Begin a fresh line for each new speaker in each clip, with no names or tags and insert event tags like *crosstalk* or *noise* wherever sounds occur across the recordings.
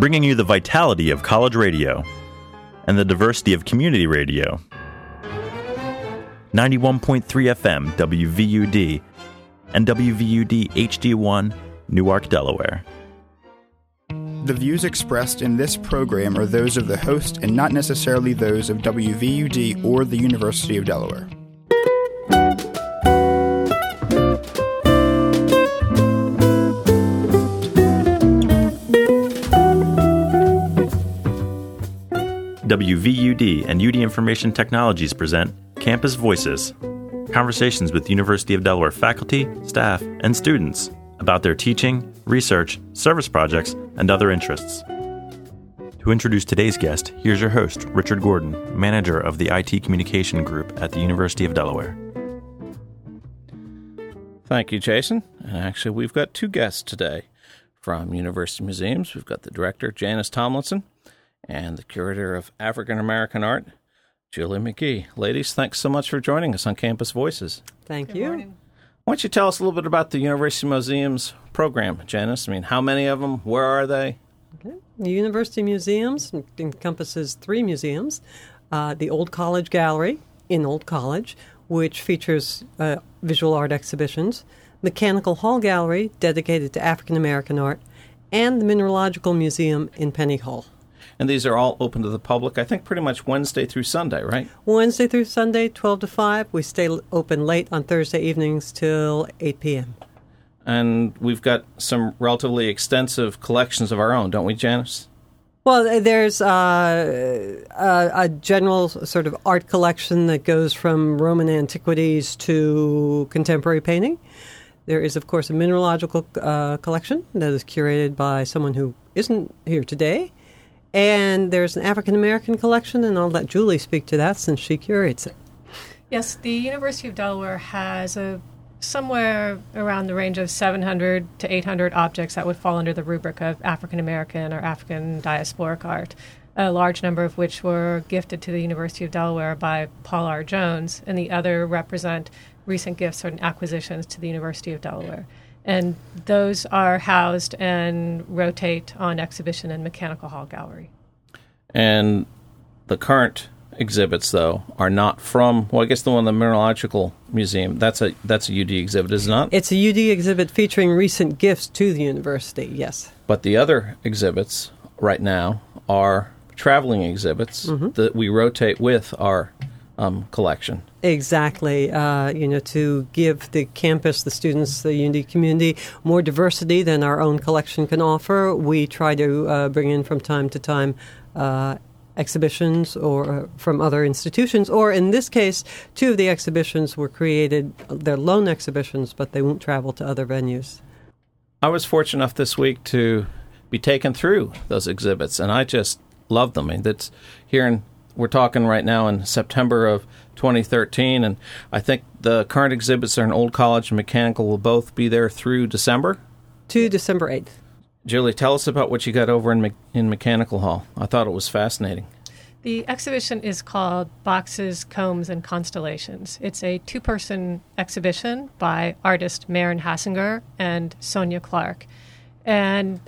bringing you the vitality of college radio and the diversity of community radio. 91.3 FM WVUD and WVUD HD1 Newark, Delaware.
The views expressed in this program are those of the host and not necessarily those of WVUD or the University of Delaware.
WVUD and UD Information Technologies present Campus Voices conversations with University of Delaware faculty, staff, and students about their teaching, research, service projects, and other interests. To introduce today's guest, here's your host, Richard Gordon, manager of the IT Communication Group at the University of Delaware.
Thank you, Jason. And actually, we've got two guests today from University Museums. We've got the director, Janice Tomlinson, and the curator of African American art, Julie McGee. Ladies, thanks so much for joining us on Campus Voices.
Thank
Good
you.
morning.
Why don't you tell us a little bit about the University Museums program, Janice? I mean, how many of them? Where are they?
The University Museums encompasses three museums uh, the Old College Gallery in Old College, which features uh, visual art exhibitions, Mechanical Hall Gallery, dedicated to African American art, and the Mineralogical Museum in Penny Hall.
And these are all open to the public, I think pretty much Wednesday through Sunday, right?
Wednesday through Sunday, 12 to 5. We stay open late on Thursday evenings till 8 p.m.
And we've got some relatively extensive collections of our own, don't we, Janice?
Well, there's uh, a, a general sort of art collection that goes from Roman antiquities to contemporary painting. There is, of course, a mineralogical uh, collection that is curated by someone who isn't here today. And there's an African American collection, and I'll let Julie speak to that since she curates it.
Yes, the University of Delaware has a somewhere around the range of 700 to 800 objects that would fall under the rubric of African American or African diasporic art. A large number of which were gifted to the University of Delaware by Paul R. Jones, and the other represent recent gifts and acquisitions to the University of Delaware. And those are housed and rotate on exhibition in Mechanical Hall Gallery.
And the current exhibits, though, are not from. Well, I guess the one in the Mineralogical Museum. That's a that's a UD exhibit, is it not?
It's a UD exhibit featuring recent gifts to the university, yes.
but the other exhibits right now are traveling exhibits mm-hmm. that we rotate with our um, collection.
Exactly. Uh, you know, to give the campus, the students, the UND community more diversity than our own collection can offer, we try to uh, bring in from time to time uh, exhibitions or uh, from other institutions. Or in this case, two of the exhibitions were created, they're loan exhibitions, but they won't travel to other venues.
I was fortunate enough this week to be taken through those exhibits, and I just love them. I mean, that's here in we're talking right now in September of 2013, and I think the current exhibits are in Old College and Mechanical will both be there through December.
To December 8th.
Julie, tell us about what you got over in Me- in Mechanical Hall. I thought it was fascinating.
The exhibition is called Boxes, Combs, and Constellations. It's a two person exhibition by artist Maren Hassinger and Sonya Clark. And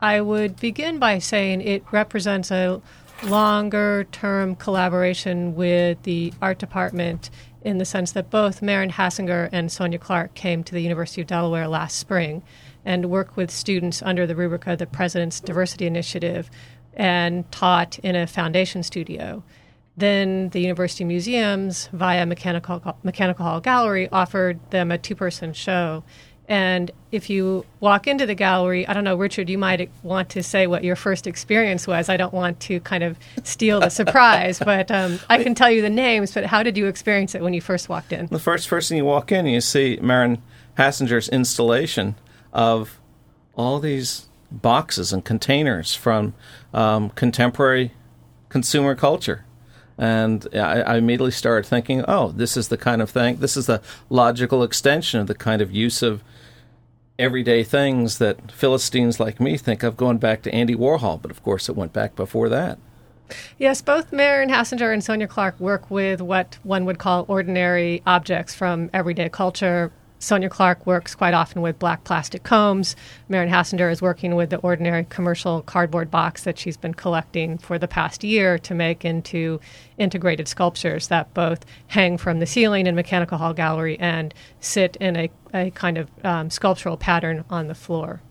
I would begin by saying it represents a longer term collaboration with the art department in the sense that both Maren Hassinger and Sonya Clark came to the University of Delaware last spring and worked with students under the rubric of the President's Diversity Initiative and taught in a foundation studio. Then the University Museums, via Mechanical, Mechanical Hall Gallery, offered them a two person show. And if you walk into the gallery, I don't know, Richard, you might want to say what your first experience was. I don't want to kind of steal the surprise, *laughs* but um, I can tell you the names. But how did you experience it when you first walked in?
The first person you walk in, you see Maren Hassinger's installation of all these boxes and containers from um, contemporary consumer culture. And I, I immediately started thinking, oh, this is the kind of thing, this is the logical extension of the kind of use of everyday things that Philistines like me think of going back to Andy Warhol. But of course, it went back before that.
Yes, both Maren Hassinger and Sonya Clark work with what one would call ordinary objects from everyday culture, Sonya Clark works quite often with black plastic combs. Maren Hassinger is working with the ordinary commercial cardboard box that she's been collecting for the past year to make into integrated sculptures that both hang from the ceiling in Mechanical Hall Gallery and sit in a, a kind of um, sculptural pattern on the floor.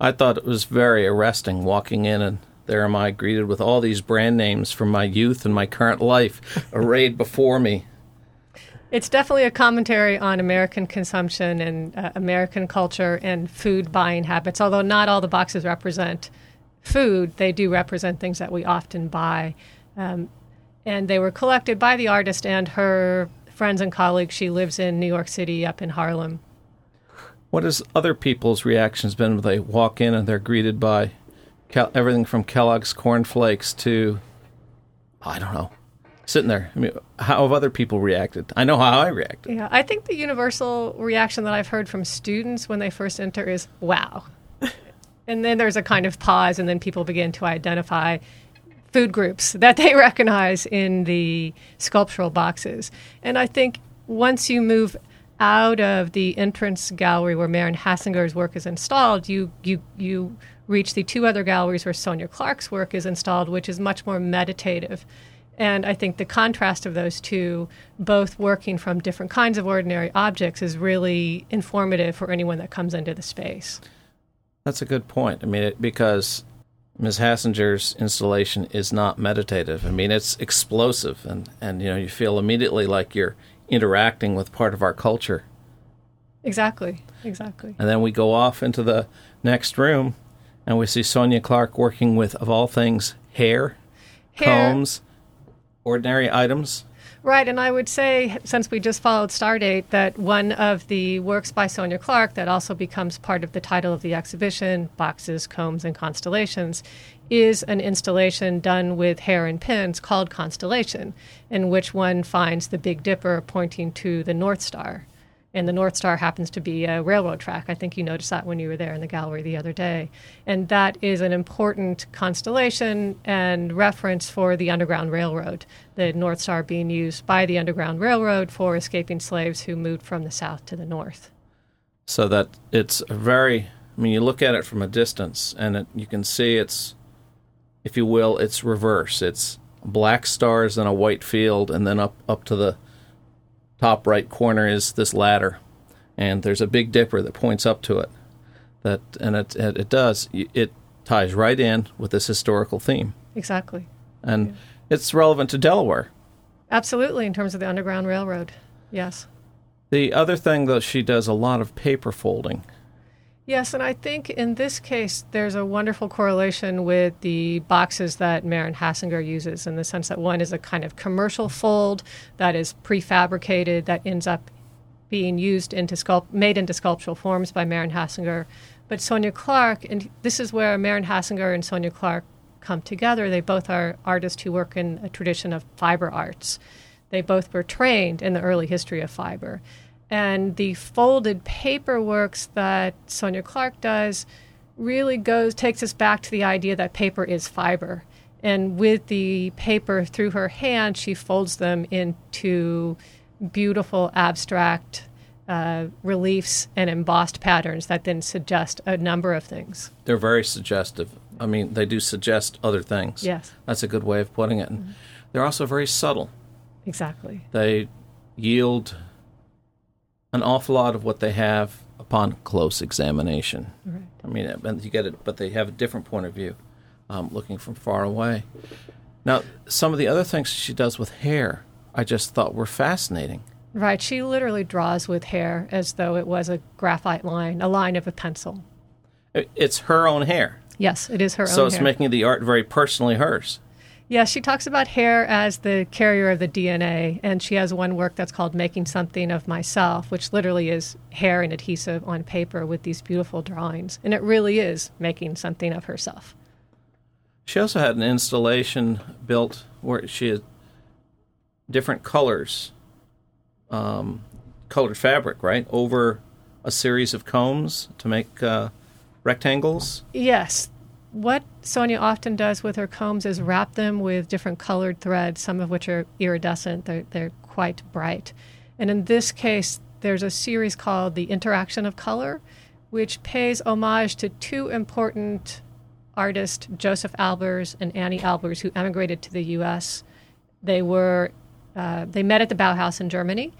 I thought it was very arresting walking in and there am I greeted with all these brand names from my youth and my current life arrayed before me.
It's definitely a commentary on American consumption and uh, American culture and food buying habits. Although not all the boxes represent food, they do represent things that we often buy. Um, and they were collected by the artist and her friends and colleagues. She lives in New York City, up in Harlem.
What has other people's reactions been when they walk in and they're greeted by everything from Kellogg's Corn Flakes to, I don't know, sitting there. I mean, how have other people reacted? I know how I reacted.
Yeah, I think the universal reaction that I've heard from students when they first enter is "Wow," *laughs* and then there's a kind of pause, and then people begin to identify food groups *laughs* that they recognize in the sculptural boxes. And I think once you move out of the entrance gallery where Maren Hassinger's work is installed, you you you reach the two other galleries where Sonya Clark's work is installed, which is much more meditative. And I think the contrast of those two, both working from different kinds of ordinary objects, is really informative for anyone that comes into the space.
That's a good point. I mean, it, because Ms. Hassinger's installation is not meditative. I mean, it's explosive, and, and you know, you feel immediately like you're interacting with part of our culture.
Exactly, exactly.
And then we go off into the next room, and we see Sonya Clark working with, of all things, hair,
Hair.
combs, ordinary items.
Right, and I would say, since we just followed Stardate, that one of the works by Sonya Clark that also becomes part of the title of the exhibition, Boxes, Combs, and Constellations, is an installation done with hair and pins called Constellation, in which one finds the Big Dipper pointing to the North Star. And the North Star happens to be a railroad track. I think you noticed that when you were there in the gallery the other day. And that is an important constellation and reference for the Underground Railroad, the North Star being used by the Underground Railroad for escaping slaves who moved from the south to the north.
so that it's a very i mean you look at it from a distance and it, you can see it's if you will it's reverse it's black stars and a white field and then up up to the top right corner is this ladder and there's a big dipper that points up to it that and it it, it does it ties right in with this historical theme
Exactly.
and it's relevant to Delaware
Absolutely, in terms of the Underground Railroad. Yes.
the other thing that she does a lot of paper folding
Yes, and I think in this case, there's a wonderful correlation with the boxes that Maren Hassinger uses in the sense that one is a kind of commercial fold that is prefabricated, that ends up being used into sculpt, made into sculptural forms by Maren Hassinger. But Sonya Clark, and this is where Maren Hassinger and Sonya Clark come together. They both are artists who work in a tradition of fiber arts. They both were trained in the early history of fiber. And the folded paper works that Sonya Clark does really goes takes us back to the idea that paper is fiber. And with the paper through her hand, she folds them into beautiful abstract uh, reliefs and embossed patterns that then suggest a number of things.
they're very suggestive. I mean, they do suggest other things.
Yes,
That's a good way of putting it. And they're also very subtle.
exactly.
They yield an awful lot of what they have upon close examination.
Right.
I mean, you get it, but they have a different point of view, um, looking from far away. Now, some of the other things she does with hair, I just thought were fascinating.
Right. She literally draws with hair as though it was a graphite line, a line of a pencil.
It's her own hair,
Yes, it is her
so
own
it's
hair.
making the art very personally hers.
Yeah, she talks about hair as the carrier of the DNA, and she has one work that's called Making Something of Myself, which literally is hair and adhesive on paper with these beautiful drawings. And it really is making something of herself.
She also had an installation built where she had different colors, um, colored fabric, right, over a series of combs to make uh, rectangles.
Yes. What Sonya often does with her combs is wrap them with different colored threads, some of which are iridescent. They're, they're quite bright. And in this case, there's a series called The Interaction of Color, which pays homage to two important artists, Josef Albers and Anni Albers, who emigrated to the U.S. They were uh, they met at the Bauhaus in Germany.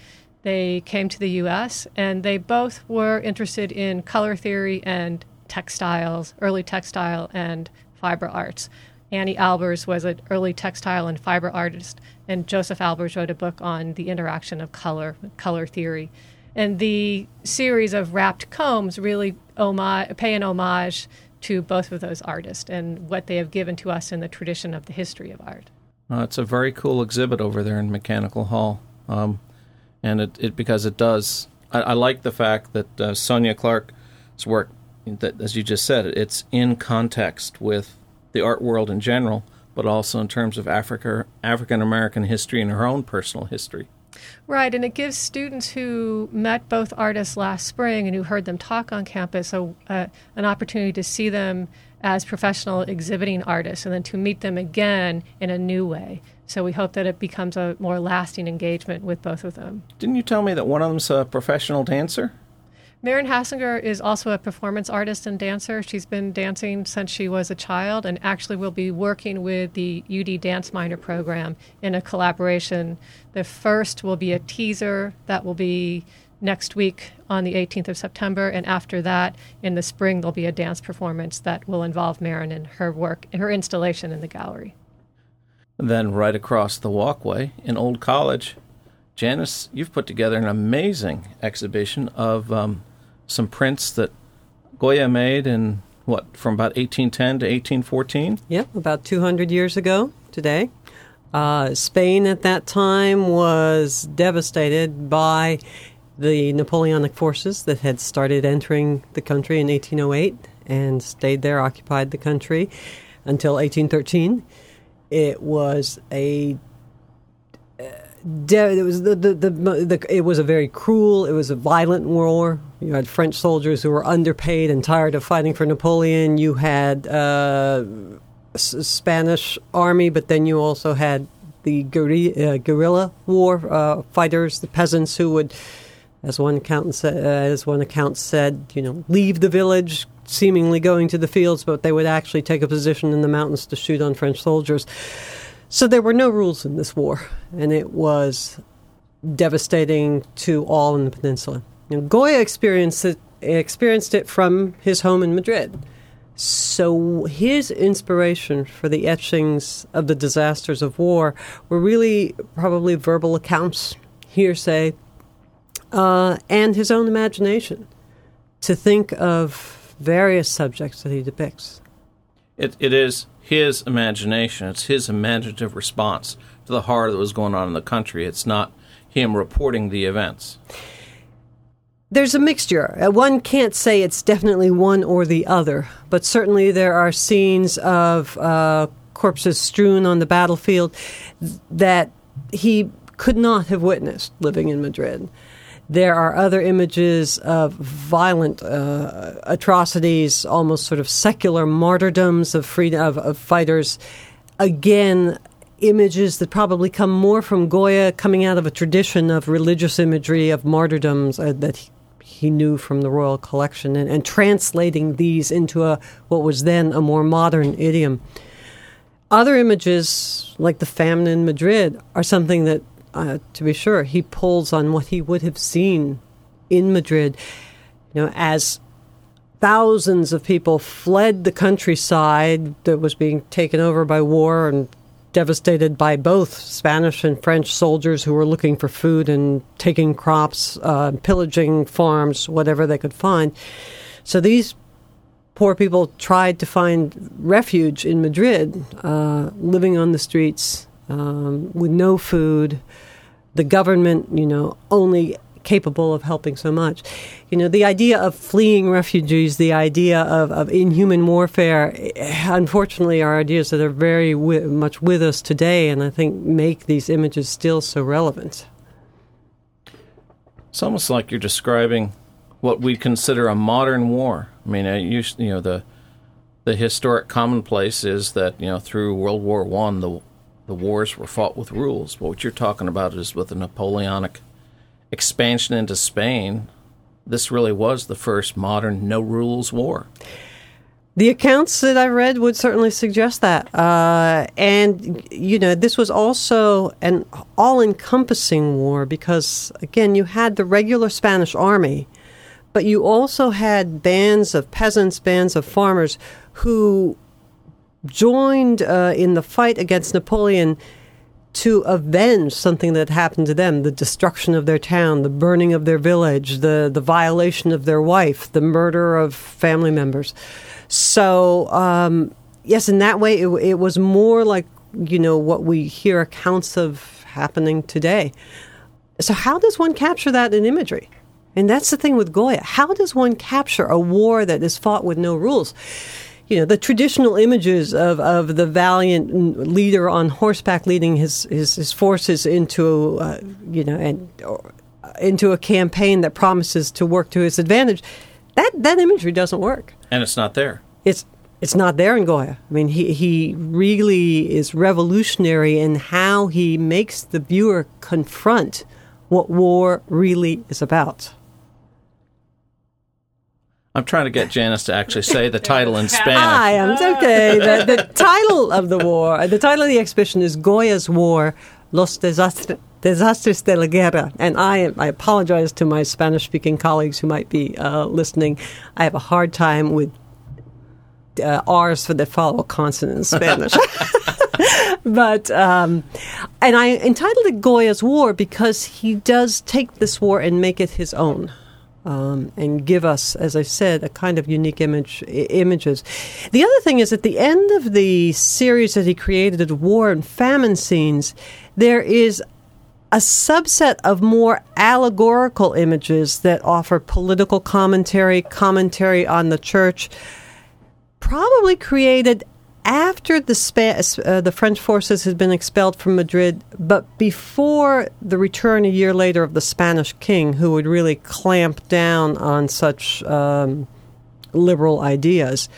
They came to the U.S. and they both were interested in color theory and textiles, early textile and fiber arts. Anni Albers was an early textile and fiber artist, and Josef Albers wrote a book on the interaction of color, color theory. And the series of wrapped combs really homage, pay an homage to both of those artists and what they have given to us in the tradition of the history of art.
Uh, it's a very cool exhibit over there in Mechanical Hall, um, and it, it, because it does. I, I like the fact that uh, Sonya Clark's work, that as you just said, it's in context with the art world in general, but also in terms of Africa, African American history and her own personal history.
Right, and it gives students who met both artists last spring and who heard them talk on campus a, uh, an opportunity to see them as professional exhibiting artists and then to meet them again in a new way. So we hope that it becomes a more lasting engagement with both of them.
Didn't you tell me that one of them's a professional dancer?
Maren Hassinger is also a performance artist and dancer. She's been dancing since she was a child and actually will be working with the UD Dance Minor program in a collaboration. The first will be a teaser that will be next week on the 18th of September, and after that, in the spring, there'll be a dance performance that will involve Maren and her work, her installation in the gallery.
then, right across the walkway in Old College, Janice, you've put together an amazing exhibition of um, some prints that Goya made in what from about 1810 to 1814.
Yep, about 200 years ago today. Uh, Spain at that time was devastated by the Napoleonic forces that had started entering the country in 1808 and stayed there, occupied the country until 1813. It was a de- it was the, the, the, the, it was a very cruel it was a violent war. You had french soldiers who were underpaid and tired of fighting for napoleon. You had uh, spanish army but then you also had the guerrilla, uh, guerrilla war uh, fighters the peasants who would as one account uh, as one account said you know leave the village seemingly going to the fields but they would actually take a position in the mountains to shoot on french soldiers so there were no rules in this war, and it was devastating to all in the peninsula. Goya experienced it, experienced it from his home in Madrid. So his inspiration for the etchings of the disasters of war were really probably verbal accounts, hearsay, uh, and his own imagination to think of various subjects that he depicts.
It, it is his imagination. It's his imaginative response to the horror that was going on in the country. It's not him reporting the events.
There's a mixture. Uh, one can't say it's definitely one or the other, but certainly there are scenes of uh, corpses strewn on the battlefield that he could not have witnessed living in Madrid. There are other images of violent uh, atrocities, almost sort of secular martyrdoms of freedom of, of fighters. Again, images that probably come more from Goya, coming out of a tradition of religious imagery of martyrdoms uh, that he, he, knew from the royal collection, and, and, translating these into a what was then a more modern idiom. Other images, like the famine in Madrid, are something that uh, to be sure, he pulls on what he would have seen in Madrid, you know, as thousands of people fled the countryside that was being taken over by war and devastated by both Spanish and French soldiers who were looking for food and taking crops, uh, pillaging farms, whatever they could find. So these poor people tried to find refuge in Madrid, uh, living on the streets um, with no food, the government, you know, only capable of helping so much. You know, the idea of fleeing refugees, the idea of, of inhuman warfare, unfortunately, are ideas that are very wi- much with us today, and I think make these images still so relevant.
It's almost like you're describing what we consider a modern war. I mean, you, you know, the the historic commonplace is that you know through World War One, the the wars were fought with rules. But what you're talking about is with the Napoleonic expansion into Spain, this really was the first modern no rules war.
The accounts that I read would certainly suggest that. Uh, and, you know, this was also an all encompassing war because, again, you had the regular Spanish army, but you also had bands of peasants, bands of farmers who joined uh, in the fight against Napoleon to avenge something that happened to them the destruction of their town, the burning of their village, the, the violation of their wife, the murder of family members. So, um, yes, in that way, it, it was more like, you know, what we hear accounts of happening today. So, how does one capture that in imagery? And that's the thing with Goya. How does one capture a war that is fought with no rules? You know the traditional images of, of the valiant leader on horseback leading his his, his forces into uh, you know and or, into a campaign that promises to work to his advantage that that imagery doesn't work
and it's not there
it's it's not there in Goya. I mean, he, he really is revolutionary in how he makes the viewer confront what war really is about.
I'm trying to get Janice to actually say the title in *laughs* Spanish.
I am okay. *laughs* The, the title of the war, the title of the exhibition is Goya's War, Los Desastres, Desastres de la Guerra. And I, I apologize to my Spanish speaking colleagues who might be uh, listening. I have a hard time with uh, R's for the follow consonant in Spanish. *laughs* but um, and I entitled it Goya's War because he does take this war and make it his own um, and give us, as I said, a kind of unique image I- images. The other thing is at the end of the series that he created, of war and famine scenes, there is a subset of more allegorical images that offer political commentary, commentary on the church, probably created after the Spa- uh, the French forces had been expelled from Madrid, but before the return a year later of the Spanish king, who would really clamp down on such um, liberal ideas.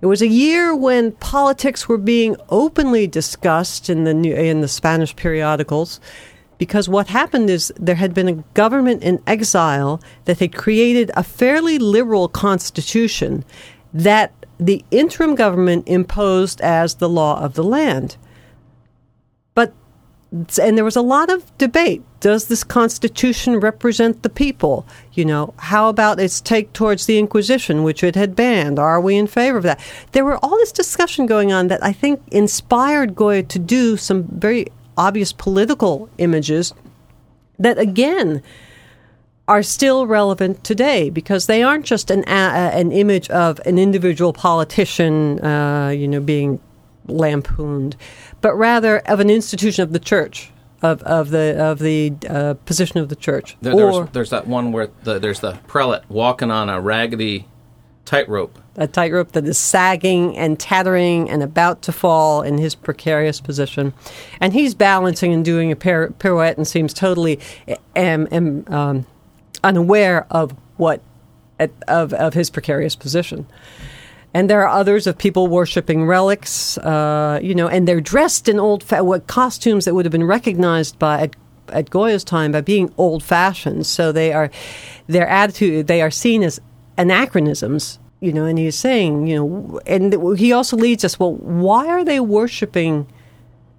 It was a year when politics were being openly discussed in the new, in the Spanish periodicals, because what happened is there had been a government in exile that had created a fairly liberal constitution that the interim government imposed as the law of the land. But, and there was a lot of debate. Does this constitution represent the people? You know, how about its take towards the Inquisition, which it had banned? Are we in favor of that? There were all this discussion going on that I think inspired Goya to do some very obvious political images that, again, are still relevant today because they aren't just an uh, an image of an individual politician, uh, you know, being lampooned, but rather of an institution of the church. Of, of the of the uh, position of the church,
there, there's, there's that one where the, there's the prelate walking on a raggedy tightrope,
a tightrope that is sagging and tattering and about to fall in his precarious position, and he's balancing and doing a pirouette and seems totally um, um, unaware of what of of his precarious position. And there are others of people worshiping relics, uh, you know, and they're dressed in old fa- what costumes that would have been recognized by at, at Goya's time by being old fashioned. So they are their attitude they are seen as anachronisms, you know. And he's saying, you know, and he also leads us. Well, why are they worshiping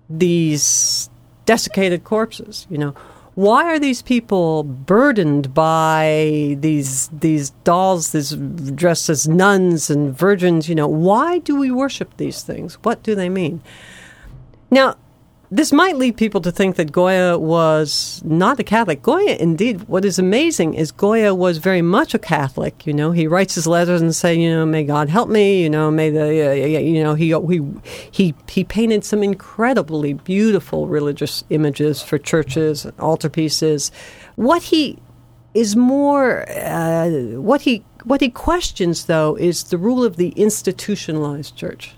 these desiccated corpses? You know, why are these people burdened by these these dolls these dressed as nuns and virgins? You know why do we worship these things? What do they mean? Now this might lead people to think that Goya was not a Catholic. Goya, indeed, what is amazing is Goya was very much a Catholic. You know, he writes his letters and say, you know, may God help me. You know, may the, uh, you know, he he he he painted some incredibly beautiful religious images for churches, and altarpieces. What he is more, uh, what he what he questions though is the rule of the institutionalized church.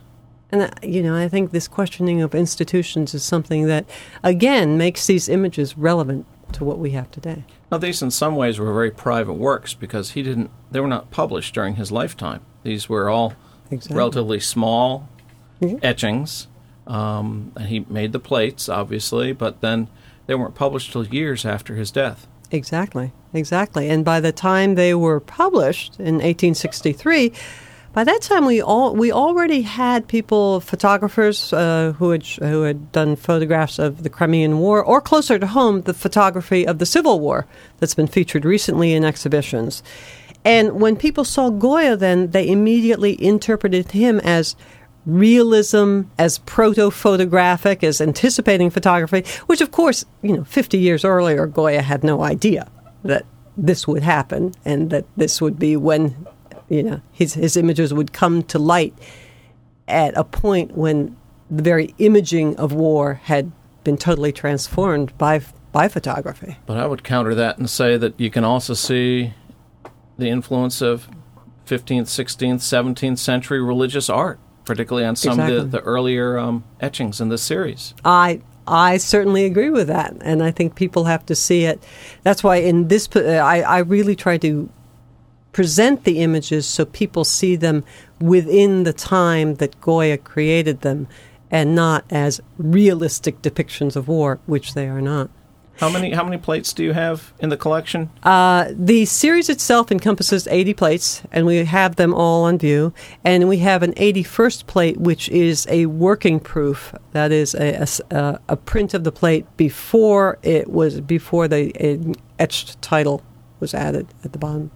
And, uh, you know, I think this questioning of institutions is something that, again, makes these images relevant to what we have today.
Now, these in some ways were very private works because he didn't, they were not published during his lifetime. These were all exactly. relatively small mm-hmm. etchings. Um, and he made the plates, obviously, but then they weren't published till years after his death.
Exactly, exactly. And by the time they were published in 1863, by that time we all we already had people, photographers uh, who had who had done photographs of the Crimean War, or closer to home, the photography of the Civil War that's been featured recently in exhibitions. And when people saw Goya, then they immediately interpreted him as realism, as proto photographic, as anticipating photography, which, of course, you know, 50 years earlier, Goya had no idea that this would happen and that this would be when, you know, his, his images would come to light at a point when the very imaging of war had been totally transformed by by photography.
But I would counter that and say that you can also see the influence of 15th, 16th, 17th century religious art particularly on some exactly. of the, the earlier um, etchings in this series.
I I certainly agree with that, and I think people have to see it. That's why in this, uh, I, I really try to present the images so people see them within the time that Goya created them, and not as realistic depictions of war, which they are not.
How many how many plates do you have in the collection?
Uh, the series itself encompasses 80 plates, and we have them all on view. And we have an 81st plate, which is a working proof. That is a, a, a print of the plate before it was before the etched title was added at the bottom.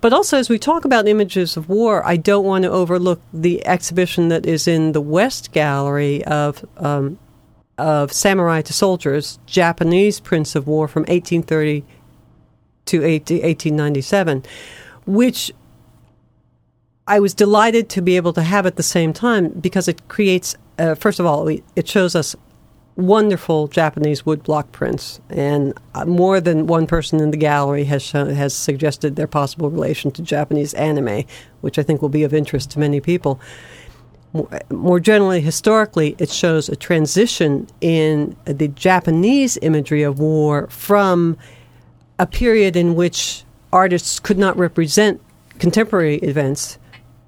But also, as we talk about images of war, I don't want to overlook the exhibition that is in the West Gallery of um, of Samurai to Soldiers, Japanese prints of war from 1830 to 1897, which I was delighted to be able to have at the same time because it creates, uh, first of all, it shows us wonderful Japanese woodblock prints, and uh, more than one person in the gallery has shown, has suggested their possible relation to Japanese anime, which I think will be of interest to many people. More generally, historically, it shows a transition in the Japanese imagery of war from a period in which artists could not represent contemporary events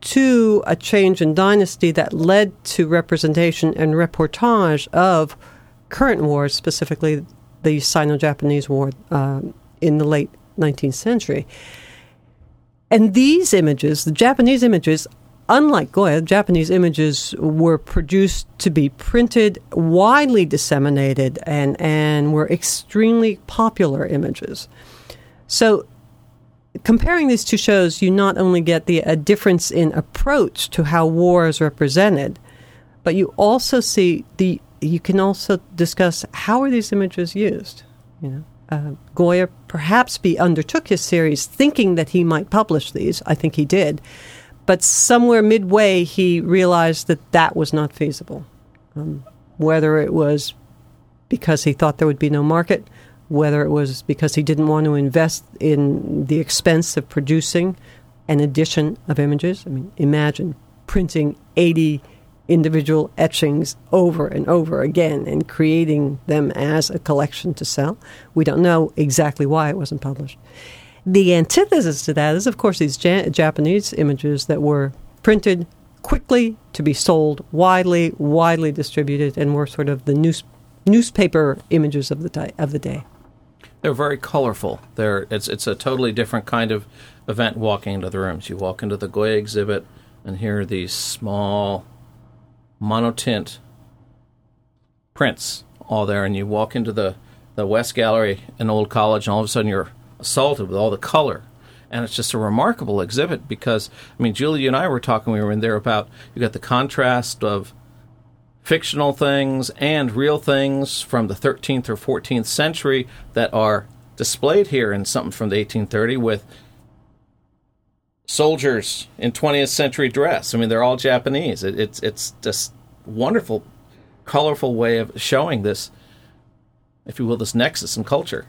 to a change in dynasty that led to representation and reportage of current wars, specifically the Sino Japanese War uh, in the late 19th century. And these images, the Japanese images, unlike Goya, Japanese images were produced to be printed, widely disseminated, and, and were extremely popular images. So, comparing these two shows, you not only get the, a difference in approach to how war is represented, but you also see the you can also discuss how are these images used. You know, uh, Goya perhaps be undertook his series thinking that he might publish these. I think he did, but somewhere midway, he realized that that was not feasible. Um, whether it was because he thought there would be no market, whether it was because he didn't want to invest in the expense of producing an edition of images. I mean, imagine printing 80 individual etchings over and over again and creating them as a collection to sell. We don't know exactly why it wasn't published. The antithesis to that is, of course, these ja- Japanese images that were printed quickly to be sold widely, widely distributed, and were sort of the news- newspaper images of the di- of the day.
They're very colorful. They're it's it's a totally different kind of event walking into the rooms. You walk into the Goya exhibit, and here are these small monotint prints all there, and you walk into the the West Gallery in Old College, and all of a sudden you're assaulted with all the color. And it's just a remarkable exhibit because, I mean, Julie and I were talking, we were in there about you got the contrast of fictional things and real things from the 13th or 14th century that are displayed here in something from the 1830 with soldiers in 20th century dress. I mean, they're all Japanese. It, it's it's just wonderful, colorful way of showing this, if you will, this nexus in culture.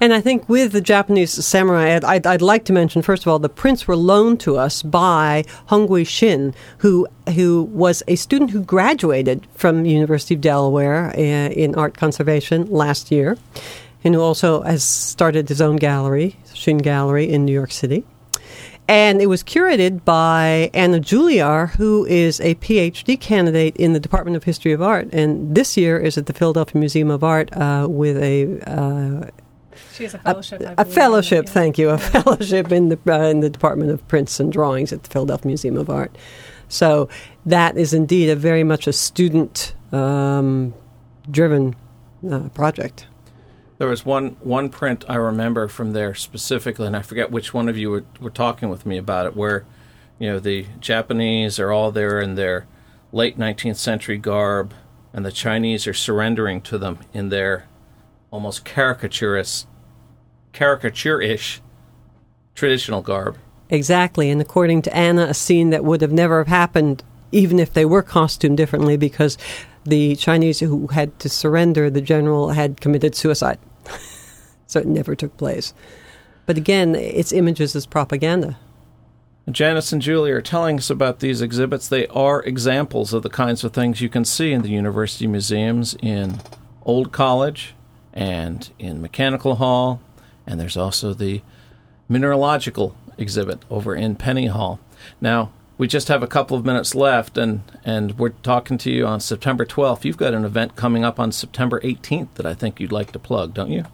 And I think with the Japanese samurai, I'd, I'd, like to mention first of all the prints were loaned to us by Hong Gyu Shin, who who was a student who graduated from University of Delaware in, uh, in art conservation last year, and who also has started his own gallery, Shin Gallery in New York City. And it was curated by Anna Juliar, who is a PhD candidate in the Department of History of Art, and this year is at the Philadelphia Museum of Art uh, with a uh,
She has a fellowship.
A
believe,
fellowship.
yeah.
Thank you, a *laughs* fellowship in the uh, in the Department of Prints and Drawings at the Philadelphia Museum of Art. So that is indeed a very much a student um, driven uh, project.
There was one one print I remember from there specifically, and I forget which one of you were, were talking with me about it, where you know the Japanese are all there in their late 19th century garb, and the Chinese are surrendering to them in their almost caricaturist, caricature-ish traditional garb.
Exactly, and according to Anna, a scene that would have never have happened even if they were costumed differently, because the Chinese who had to surrender, the general had committed suicide, so it never took place. But again, it's images as propaganda.
Janice and Julie are telling us about these exhibits. They are examples of the kinds of things you can see in the university museums in Old College and in Mechanical Hall, and there's also the mineralogical exhibit over in Penny Hall. Now, we just have a couple of minutes left, and, and we're talking to you on September 12th. You've got an event coming up on September 18th that I think you'd like to plug, don't you?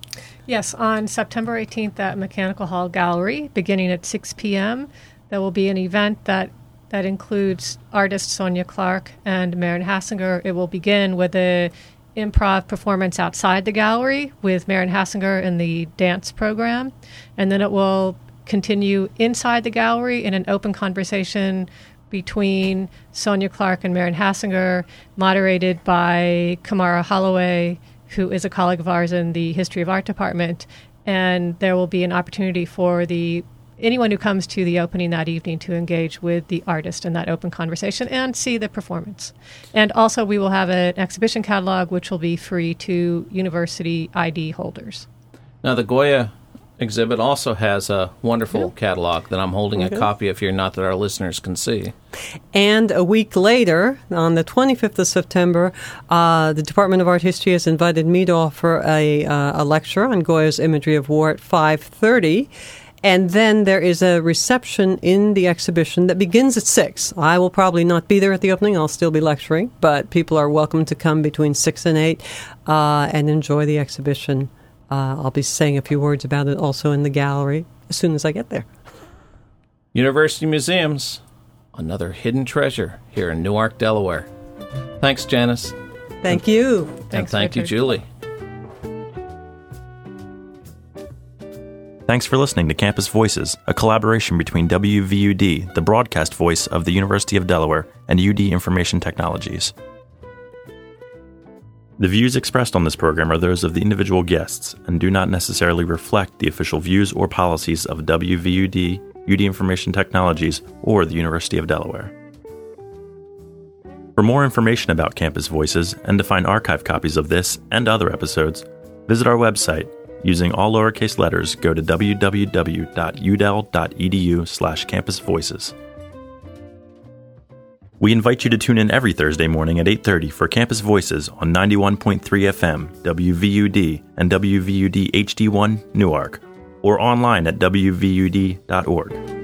Yes, on September 18th at Mechanical Hall Gallery, beginning at 6 p.m., there will be an event that that includes artist Sonya Clark and Maren Hassinger. It will begin with a improv performance outside the gallery with Maren Hassinger in the dance program, and then it will continue inside the gallery in an open conversation between Sonya Clark and Maren Hassinger, moderated by Camara Holloway, who is a colleague of ours in the History of Art department. And there will be an opportunity for the anyone who comes to the opening that evening to engage with the artist in that open conversation and see the performance. And also, we will have an exhibition catalog which will be free to university ID holders.
Now, the Goya exhibit also has a wonderful
Yeah.
catalog that I'm holding
Okay.
a copy of here, not that our listeners can see.
And a week later, on the 25th of September, uh, the Department of Art History has invited me to offer a, uh, a lecture on Goya's imagery of war at 5:30. And then there is a reception in the exhibition that begins at 6. I will probably not be there at the opening. I'll still be lecturing, but people are welcome to come between 6 and 8 uh, and enjoy the exhibition. Uh, I'll be saying a few words about it also in the gallery as soon as I get there.
University Museums, another hidden treasure here in Newark, Delaware. Thanks, Janice.
Thank you.
and
Thanks,
thank you, Julie.
Thanks for listening to Campus Voices, a collaboration between WVUD, the broadcast voice of the University of Delaware, and UD Information Technologies. The views expressed on this program are those of the individual guests and do not necessarily reflect the official views or policies of WVUD, UD Information Technologies, or the University of Delaware. For more information about Campus Voices and to find archive copies of this and other episodes, visit our website. Using all lowercase letters, go to www.udel.edu slash campusvoices. We invite you to tune in every Thursday morning at 8.30 for Campus Voices on 91.3 FM, WVUD, and WVUD HD1 Newark, or online at wvud.org.